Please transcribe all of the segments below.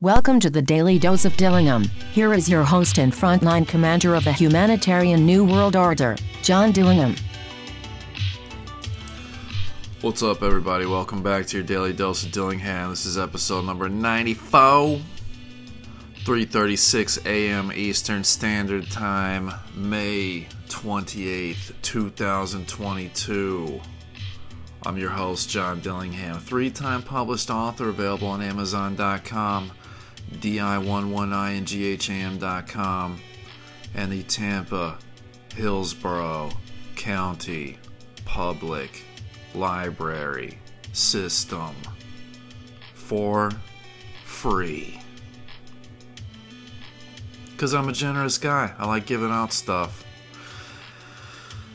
Welcome to the Daily Dose of Dillingham. Here is your host and frontline commander of the humanitarian New World Order, John Dillingham. What's up, everybody? Welcome back to your Daily Dose of Dillingham. This is episode number 94, 3:36 a.m. Eastern Standard Time, May 28th, 2022. I'm your host, John Dillingham, three-time published author, available on Amazon.com, di11ingham.com, and the Tampa Hillsborough County Public Library System for free. Because I'm a generous guy. I like giving out stuff.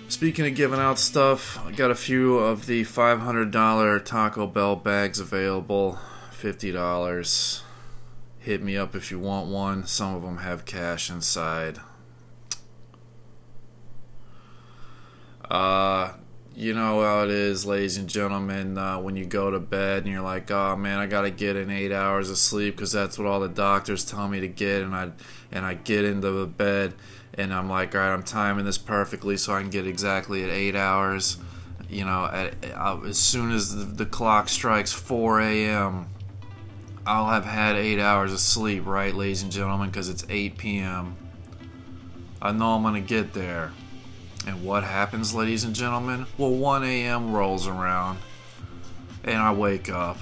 Speaking of giving out stuff, I got a few of the $500 Taco Bell bags available. $50. Hit me up if you want one. Some of them have cash inside. Uh, you know how it is, ladies and gentlemen, uh, when you go to bed and you're like, oh man, I gotta get in eight hours of sleep because that's what all the doctors tell me to get, and I and I get into the bed and I'm like, all right, I'm timing this perfectly so I can get exactly at eight hours. You know, at, uh, as soon as the, the clock strikes 4 a.m., I'll have had eight hours of sleep, right, ladies and gentlemen, because it's 8 p.m. I know I'm gonna get there. And what happens, ladies and gentlemen? Well, 1 a.m. rolls around, and I wake up.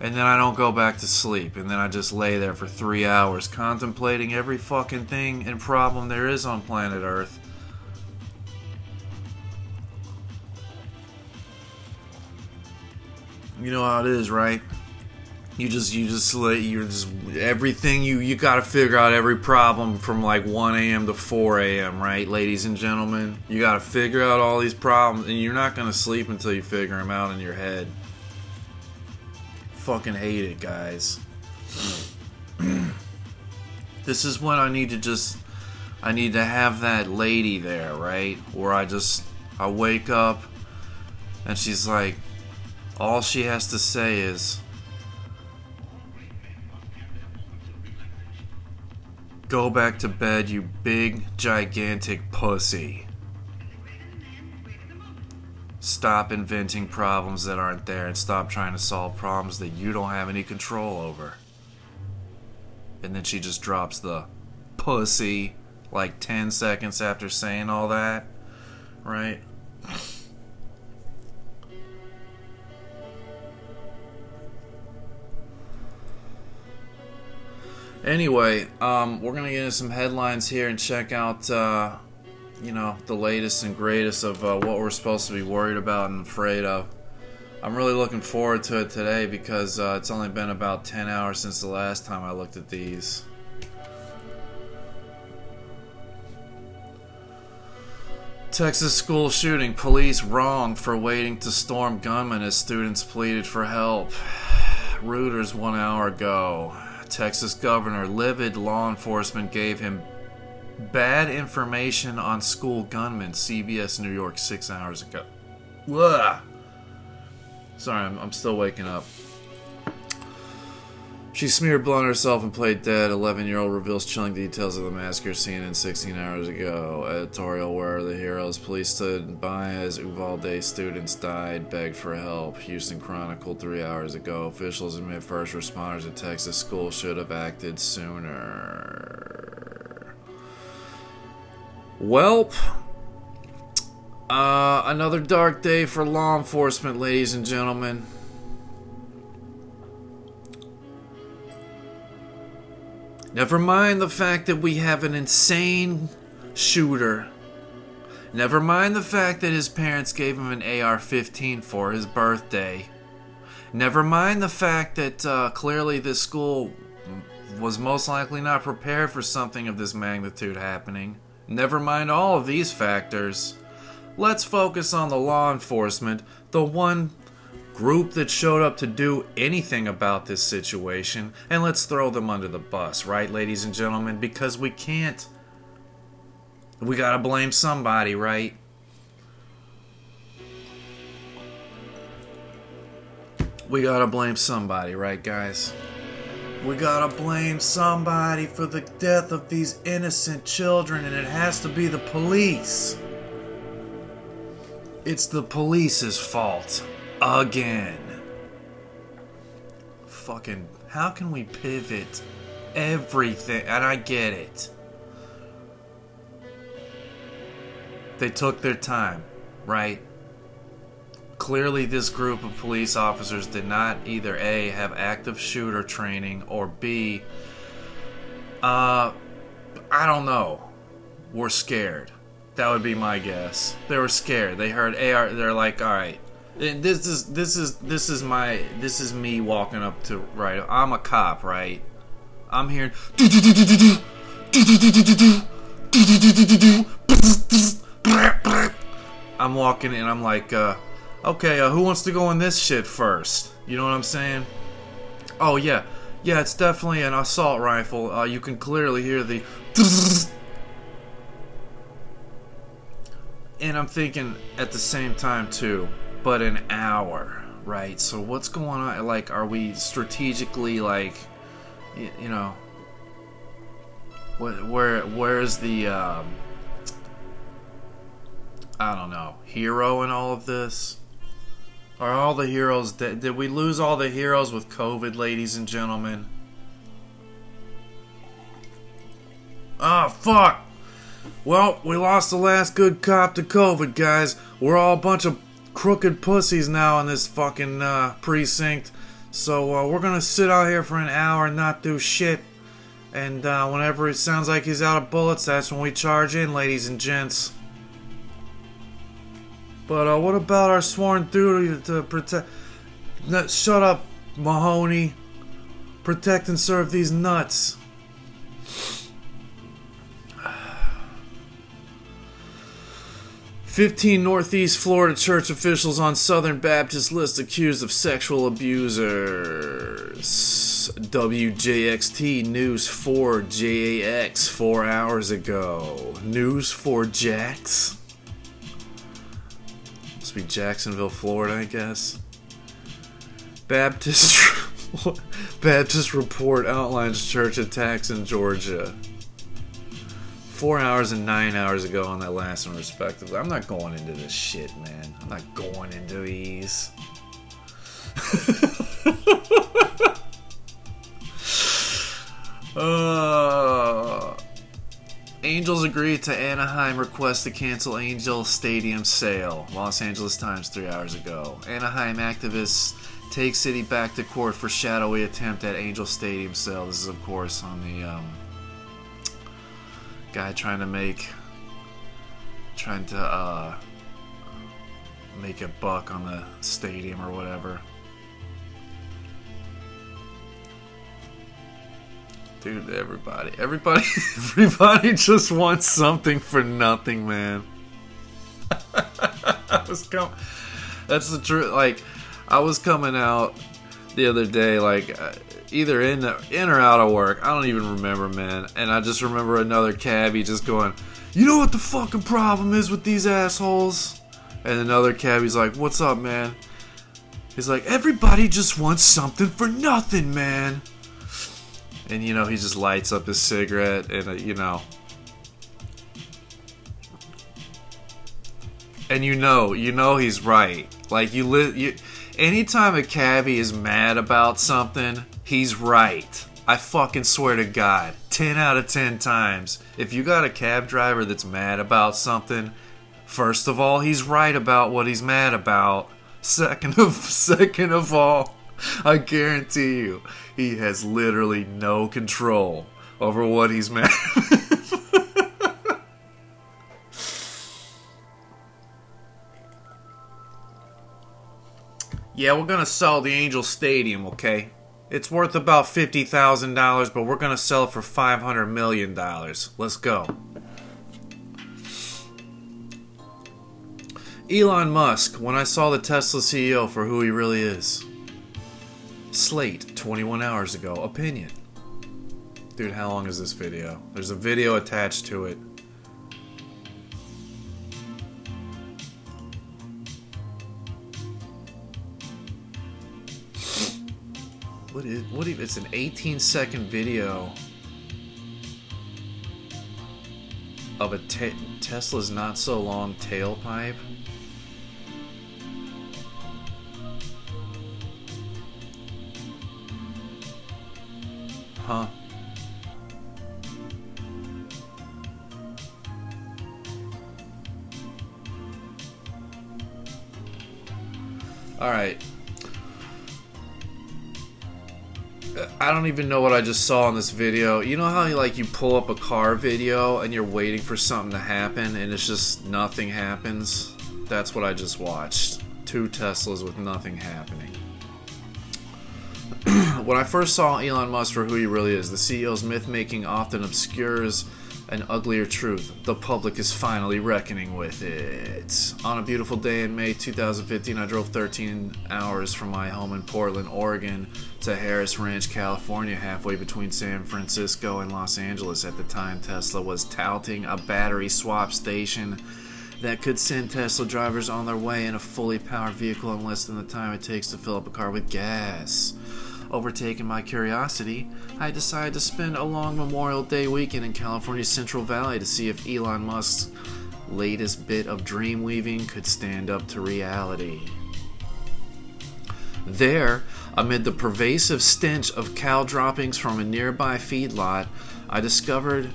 And then I don't go back to sleep, and then I just lay there for three hours contemplating every fucking thing and problem there is on planet Earth. You know how it is, right? You just you just you're just everything you you got to figure out every problem from like 1 a.m. to 4 a.m. Right, ladies and gentlemen, you got to figure out all these problems, and you're not gonna sleep until you figure them out in your head. Fucking hate it, guys. this is when I need to just I need to have that lady there, right? Where I just I wake up and she's like all she has to say is Go back to bed, you big, gigantic pussy. Stop inventing problems that aren't there and stop trying to solve problems that you don't have any control over. And then she just drops the pussy like 10 seconds after saying all that, right? Anyway, um, we're gonna get into some headlines here and check out, uh, you know, the latest and greatest of uh, what we're supposed to be worried about and afraid of. I'm really looking forward to it today because uh, it's only been about 10 hours since the last time I looked at these. Texas school shooting. Police wrong for waiting to storm gunmen as students pleaded for help. Reuters one hour ago. Texas governor livid law enforcement gave him bad information on school gunmen. CBS New York six hours ago. Ugh. Sorry, I'm, I'm still waking up. She smeared blood on herself and played dead. 11 year old reveals chilling details of the massacre scene in 16 hours ago. Editorial Where the heroes? Police stood by as Uvalde students died, begged for help. Houston Chronicle three hours ago. Officials admit first responders at Texas school should have acted sooner. Welp. Uh, another dark day for law enforcement, ladies and gentlemen. Never mind the fact that we have an insane shooter. Never mind the fact that his parents gave him an AR 15 for his birthday. Never mind the fact that uh, clearly this school was most likely not prepared for something of this magnitude happening. Never mind all of these factors. Let's focus on the law enforcement, the one group that showed up to do anything about this situation, and let's throw them under the bus, right, ladies and gentlemen? Because we can't. We gotta blame somebody, right? We gotta blame somebody, right, guys? We gotta blame somebody for the death of these innocent children, and it has to be the police. It's the police's fault. Again. Fucking, how can we pivot everything? And I get it. They took their time, right? Clearly, this group of police officers did not either A, have active shooter training, or B, uh, I don't know, were scared. That would be my guess. They were scared. They heard AR. They're like, all right, this is this is this is my this is me walking up to right. I'm a cop, right? I'm here. I'm walking and I'm like, uh, okay, uh, who wants to go in this shit first? You know what I'm saying? Oh yeah, yeah, it's definitely an assault rifle. Uh, you can clearly hear the. And I'm thinking at the same time too, but an hour, right? So what's going on? Like, are we strategically like, you, you know, where where where's the um, I don't know hero in all of this? Are all the heroes dead? Did we lose all the heroes with COVID, ladies and gentlemen? Ah, oh, fuck! Well, we lost the last good cop to COVID, guys. We're all a bunch of crooked pussies now in this fucking uh, precinct. So uh, we're gonna sit out here for an hour and not do shit. And uh, whenever it sounds like he's out of bullets, that's when we charge in, ladies and gents. But uh, what about our sworn duty to protect? Shut up, Mahoney. Protect and serve these nuts. 15 Northeast Florida church officials on Southern Baptist list accused of sexual abusers. WJXT News 4 JAX 4 hours ago. News 4 Jax? Must be Jacksonville, Florida, I guess. Baptist Baptist report outlines church attacks in Georgia four hours and nine hours ago on that last one, respectively. I'm not going into this shit, man. I'm not going into these. uh, Angels agree to Anaheim request to cancel Angel Stadium sale. Los Angeles Times three hours ago. Anaheim activists take city back to court for shadowy attempt at Angel Stadium sale. This is, of course, on the um, guy trying to make trying to uh make a buck on the stadium or whatever. Dude, everybody, everybody, everybody just wants something for nothing, man. I was coming. That's the truth. Like, I was coming out the other day, like, uh, either in in or out of work. I don't even remember, man. And I just remember another cabbie just going, "You know what the fucking problem is with these assholes?" And another cabbie's like, "What's up, man?" He's like, "Everybody just wants something for nothing, man." And you know, he just lights up his cigarette, and uh, you know. And you know, you know he's right. Like you, li- you anytime a cabbie is mad about something, he's right. I fucking swear to God, 10 out of 10 times. If you got a cab driver that's mad about something, first of all, he's right about what he's mad about. Second of second of all, I guarantee you, he has literally no control over what he's mad. yeah, we're gonna sell the Angel Stadium, okay? It's worth about $50,000, but we're to sell for $500 million. Let's go. Elon Musk, when I saw the Tesla CEO for who he really is. Slate, 21 hours ago. Opinion. Dude, how long is this video? There's a video attached to it. What is what? Even, it's an 18 second video of a te- Tesla's not so long tailpipe. Huh? All right. I don't even know what I just saw in this video. You know how like you pull up a car video and you're waiting for something to happen and it's just nothing happens? That's what I just watched. Two Teslas with nothing happening. when I first saw Elon Musk for who he really is, the CEO's myth making often obscures an uglier truth. The public is finally reckoning with it. On a beautiful day in May 2015, I drove 13 hours from my home in Portland, Oregon, to Harris Ranch, California, halfway between San Francisco and Los Angeles. At the time, Tesla was touting a battery swap station that could send Tesla drivers on their way in a fully powered vehicle in less than the time it takes to fill up a car with gas. Overtaken my curiosity, I decided to spend a long Memorial Day weekend in California's Central Valley to see if Elon Musk's latest bit of dream weaving could stand up to reality. There, amid the pervasive stench of cow droppings from a nearby feedlot, I discovered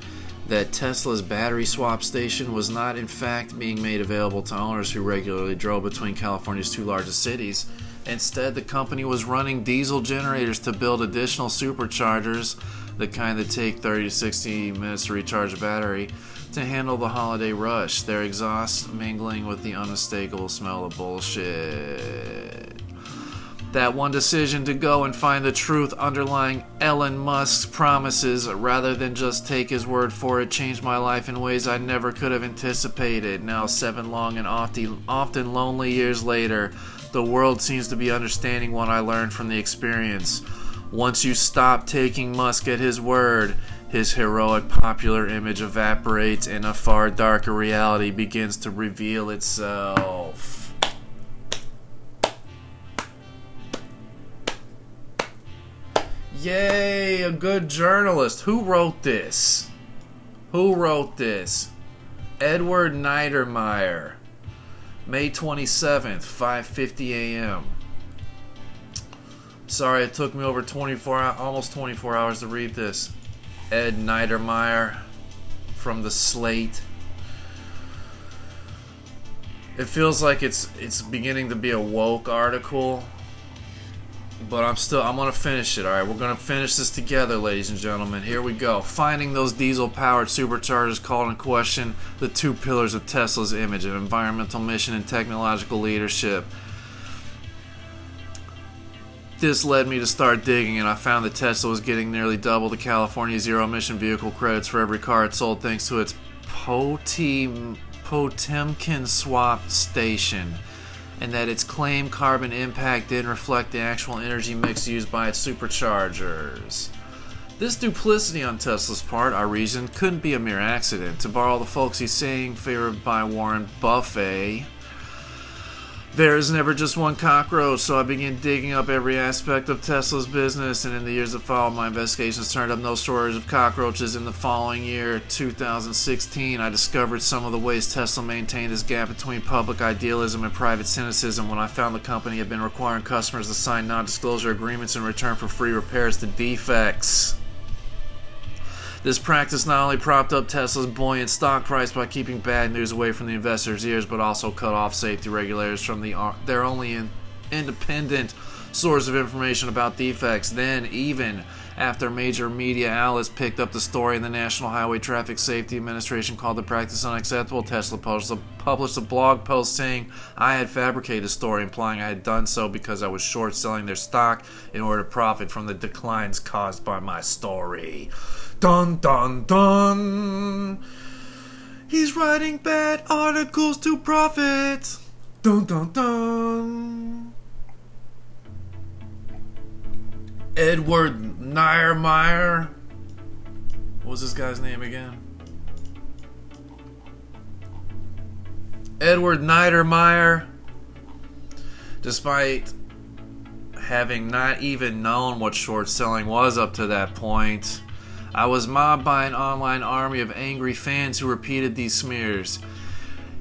that Tesla's battery swap station was not, in fact, being made available to owners who regularly drove between California's two largest cities. Instead, the company was running diesel generators to build additional superchargers, the kind that take 30 to 60 minutes to recharge a battery, to handle the holiday rush, their exhaust mingling with the unmistakable smell of bullshit. That one decision to go and find the truth underlying Elon Musk's promises rather than just take his word for it changed my life in ways I never could have anticipated. Now, seven long and often lonely years later, the world seems to be understanding what I learned from the experience. Once you stop taking Musk at his word, his heroic popular image evaporates and a far darker reality begins to reveal itself. Yay, a good journalist. Who wrote this? Who wrote this? Edward Niedermeyer. May 27th, 5:50 a.m. Sorry, it took me over 24 almost 24 hours to read this. Ed Niedermeyer from the Slate. It feels like it's it's beginning to be a woke article but I'm still I'm gonna finish it. All right, we're gonna finish this together, ladies and gentlemen. Here we go. Finding those diesel-powered superchargers called in question the two pillars of Tesla's image: of environmental mission and technological leadership. This led me to start digging, and I found that Tesla was getting nearly double the California zero-emission vehicle credits for every car it sold, thanks to its Potem- Potemkin swap station and that its claimed carbon impact didn't reflect the actual energy mix used by its superchargers. This duplicity on Tesla's part, I reasoned, couldn't be a mere accident. To borrow the folksy saying favored by Warren Buffett, there is never just one cockroach, so I began digging up every aspect of Tesla's business, and in the years that followed, my investigations turned up no shortage of cockroaches. In the following year, 2016, I discovered some of the ways Tesla maintained this gap between public idealism and private cynicism when I found the company had been requiring customers to sign non disclosure agreements in return for free repairs to defects. This practice not only propped up Tesla's buoyant stock price by keeping bad news away from the investors' ears, but also cut off safety regulators from the, uh, their only in, independent source of information about defects. Then, even after major media outlets picked up the story and the National Highway Traffic Safety Administration called the practice unacceptable, Tesla published a blog post saying I had fabricated a story implying I had done so because I was short selling their stock in order to profit from the declines caused by my story. Dun dun dun. He's writing bad articles to profit. Dun dun dun. Edward Niedermeyer. What was this guy's name again? Edward Niedermeyer. Despite having not even known what short selling was up to that point. I was mobbed by an online army of angry fans who repeated these smears.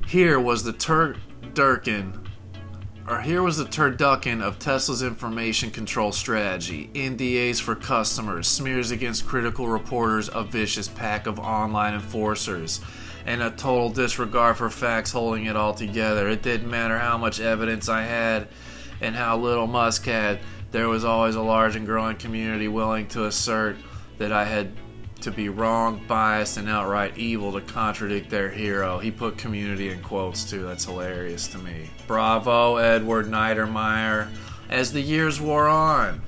Here was the Turk Durkin, or here was the turducken of Tesla's information control strategy. NDAs for customers, smears against critical reporters, a vicious pack of online enforcers, and a total disregard for facts holding it all together. It didn't matter how much evidence I had and how little Musk had, there was always a large and growing community willing to assert that I had to be wrong, biased, and outright evil to contradict their hero. He put community in quotes too. That's hilarious to me. Bravo, Edward Niedermeyer. As the years wore on,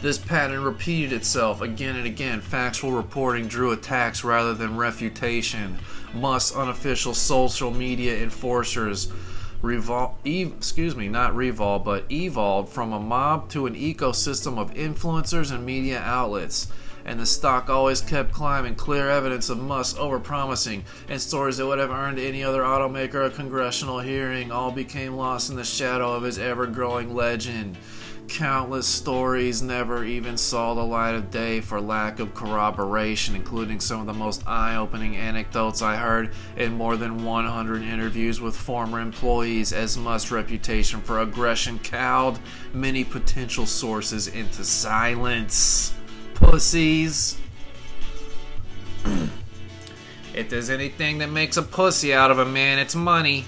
this pattern repeated itself again and again. Factual reporting drew attacks rather than refutation. Musk's unofficial social media enforcers revol- ev- excuse me, not revolved, but evolved from a mob to an ecosystem of influencers and media outlets and the stock always kept climbing, clear evidence of Musk overpromising, and stories that would have earned any other automaker a congressional hearing all became lost in the shadow of his ever growing legend. Countless stories never even saw the light of day for lack of corroboration, including some of the most eye opening anecdotes I heard in more than 100 interviews with former employees, as Musk's reputation for aggression cowed many potential sources into silence pussies. if there's anything that makes a pussy out of a man, it's money.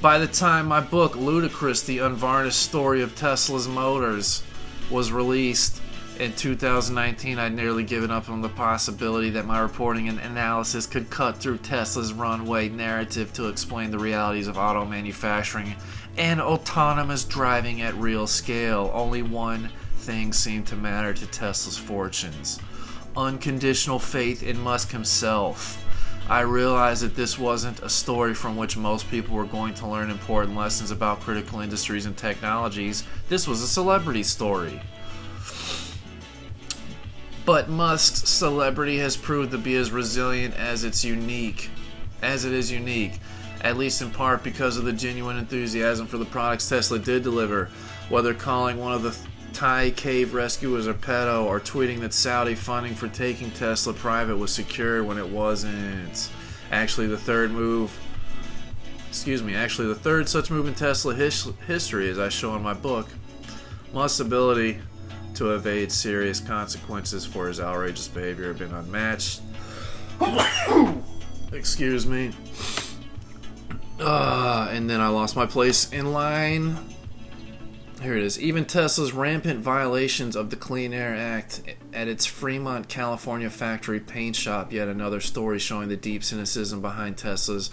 By the time my book, Ludicrous The Unvarnished Story of Tesla's Motors, was released in 2019, I'd nearly given up on the possibility that my reporting and analysis could cut through Tesla's runway narrative to explain the realities of auto manufacturing and autonomous driving at real scale. Only one things seemed to matter to Tesla's fortunes unconditional faith in Musk himself. I realized that this wasn't a story from which most people were going to learn important lessons about critical industries and technologies. This was a celebrity story. But Musk's celebrity has proved to be as resilient as it's unique, as it is unique, at least in part because of the genuine enthusiasm for the products Tesla did deliver. Whether calling one of the Thai cave rescuers or pedo or tweeting that Saudi funding for taking Tesla private was secured when it wasn't. Actually, the third move, excuse me, actually, the third such move in Tesla his- history, as I show in my book, Musk's ability to evade serious consequences for his outrageous behavior have been unmatched. excuse me. Uh, and then I lost my place in line here it is. Even Tesla's rampant violations of the Clean Air Act at its Fremont, California factory paint shop, yet another story showing the deep cynicism behind Tesla's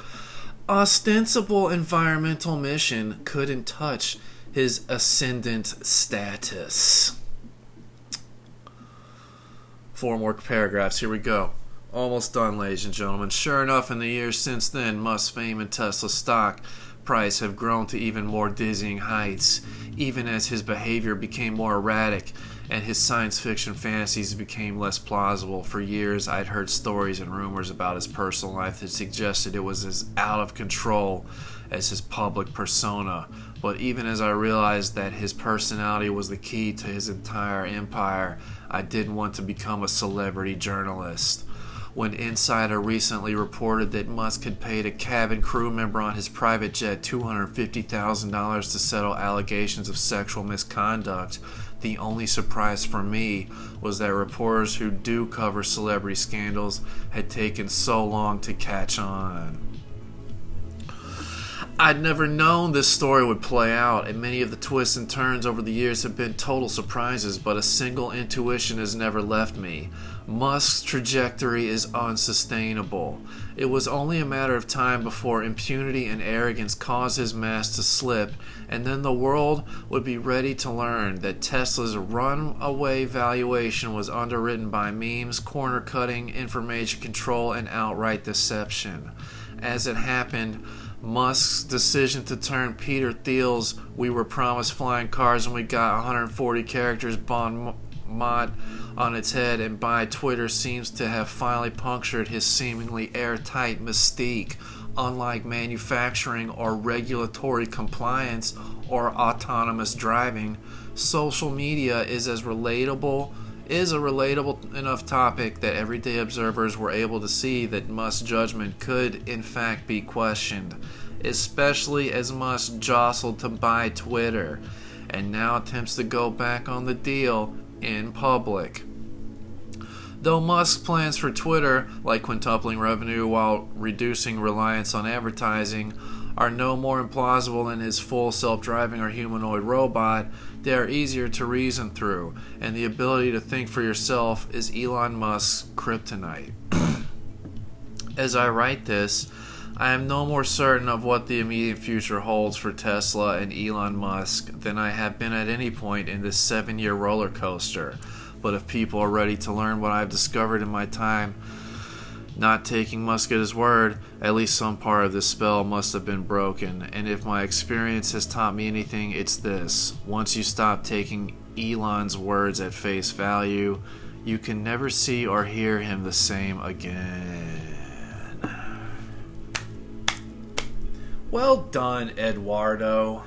ostensible environmental mission, couldn't touch his ascendant status. Four more paragraphs. Here we go. Almost done, ladies and gentlemen. Sure enough, in the years since then, Musk's fame and Tesla stock price have grown to even more dizzying heights, even as his behavior became more erratic and his science fiction fantasies became less plausible. For years, I'd heard stories and rumors about his personal life that suggested it was as out of control as his public persona. But even as I realized that his personality was the key to his entire empire, I didn't want to become a celebrity journalist when Insider recently reported that Musk had paid a cabin crew member on his private jet $250,000 to settle allegations of sexual misconduct. The only surprise for me was that reporters who do cover celebrity scandals had taken so long to catch on. I'd never known this story would play out, and many of the twists and turns over the years have been total surprises, but a single intuition has never left me. Musk's trajectory is unsustainable. It was only a matter of time before impunity and arrogance caused his mask to slip, and then the world would be ready to learn that Tesla's runaway valuation was underwritten by memes, corner cutting, information control, and outright deception. As it happened, Musk's decision to turn Peter Thiel's "We were promised flying cars and we got 140 characters" Bond mod on its head and by Twitter seems to have finally punctured his seemingly airtight mystique. Unlike manufacturing or regulatory compliance or autonomous driving, social media is as relatable is a relatable enough topic that everyday observers were able to see that Musk's judgment could in fact be questioned, especially as Musk jostled to buy Twitter and now attempts to go back on the deal in public. Though Musk's plans for Twitter, like quintupling revenue while reducing reliance on advertising, are no more implausible than his full self driving or humanoid robot, they are easier to reason through, and the ability to think for yourself is Elon Musk's kryptonite. As I write this, I am no more certain of what the immediate future holds for Tesla and Elon Musk than I have been at any point in this seven year roller coaster. But if people are ready to learn what I've discovered in my time, not taking Musk at his word, at least some part of this spell must have been broken. And if my experience has taught me anything, it's this. Once you stop taking Elon's words at face value, you can never see or hear him the same again. Well done, Eduardo.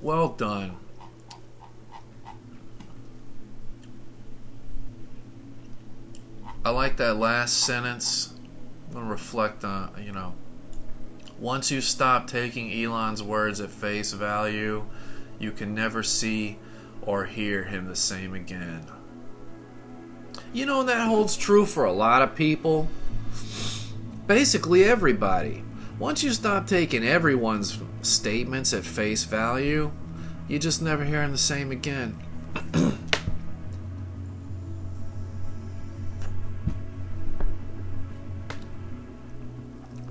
Well done. I like that last sentence. I'm gonna reflect on, you know, once you stop taking Elon's words at face value, you can never see or hear him the same again. You know, that holds true for a lot of people. Basically, everybody. Once you stop taking everyone's statements at face value, you just never hear them the same again.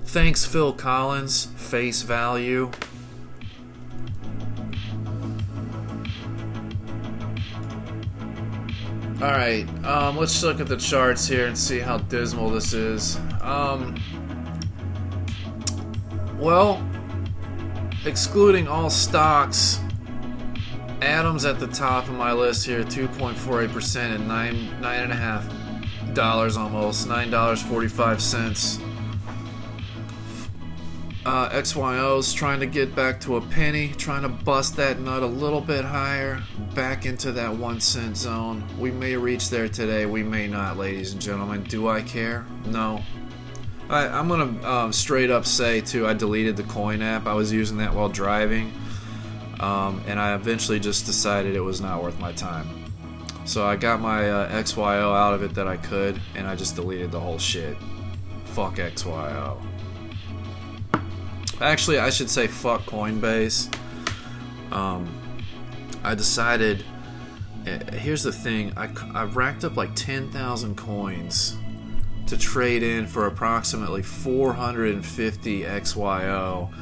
Thanks, Phil Collins. Face value. Alright, um, let's look at the charts here and see how dismal this is. Um, well, excluding all stocks, Atom's at the top of my list here, 2.48% and nine nine and a half dollars almost, nine dollars forty five cents. Uh, XYO's trying to get back to a penny, trying to bust that nut a little bit higher, back into that one cent zone. We may reach there today, we may not, ladies and gentlemen. Do I care? No. I, am gonna um, straight up say too. I deleted the coin app. I was using that while driving, um, and I eventually just decided it was not worth my time. So I got my uh, XYO out of it that I could, and I just deleted the whole shit. Fuck XYO. Actually, I should say fuck Coinbase. Um, I decided. Eh, here's the thing. I, I racked up like 10,000 coins to trade in for approximately 450 XYO.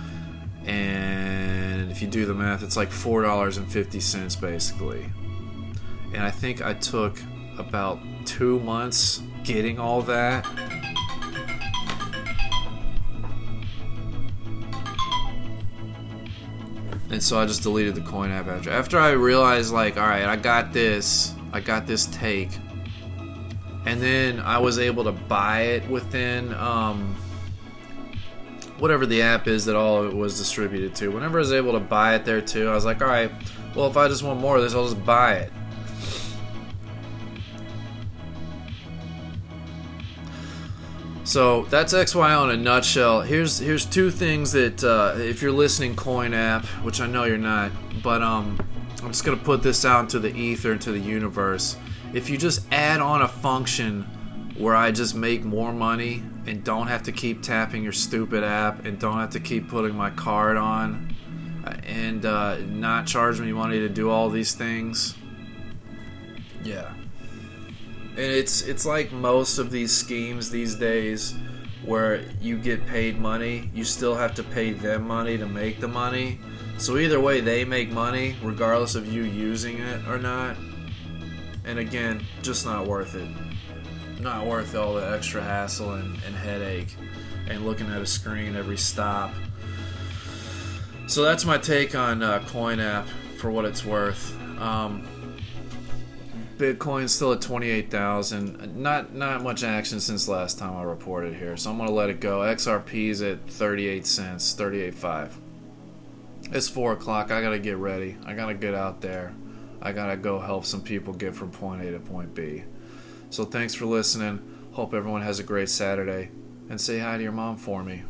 And if you do the math, it's like $4.50 basically. And I think I took about two months getting all that. And so I just deleted the coin app after. After I realized, like, all right, I got this. I got this take and then I was able to buy it within um, whatever the app is that all of it was distributed to. Whenever I was able to buy it there too, I was like, all right, well, if I just want more of this, I'll just buy it. So that's XY in a nutshell. Here's here's two things that uh, if you're listening, Coin App, which I know you're not, but um, I'm just gonna put this out into the ether, into the universe if you just add on a function where I just make more money and don't have to keep tapping your stupid app and don't have to keep putting my card on uh, and uh, not charge me money to do all these things. Yeah. And it's it's like most of these schemes these days where you get paid money, you still have to pay them money to make the money. So either way they make money regardless of you using it or not. And again, just not worth it. Not worth all the extra hassle and, and headache and looking at a screen every stop. So that's my take on uh, Coin App for what it's worth. Um, Bitcoin's still at 28,000. Not not much action since last time I reported here, so I'm gonna let it go. XRP's at 38 cents, 38.5. It's four o'clock. I gotta get ready. I gotta get out there. I gotta go help some people get from point A to point B. So thanks for listening. Hope everyone has a great Saturday, and say hi to your mom for me.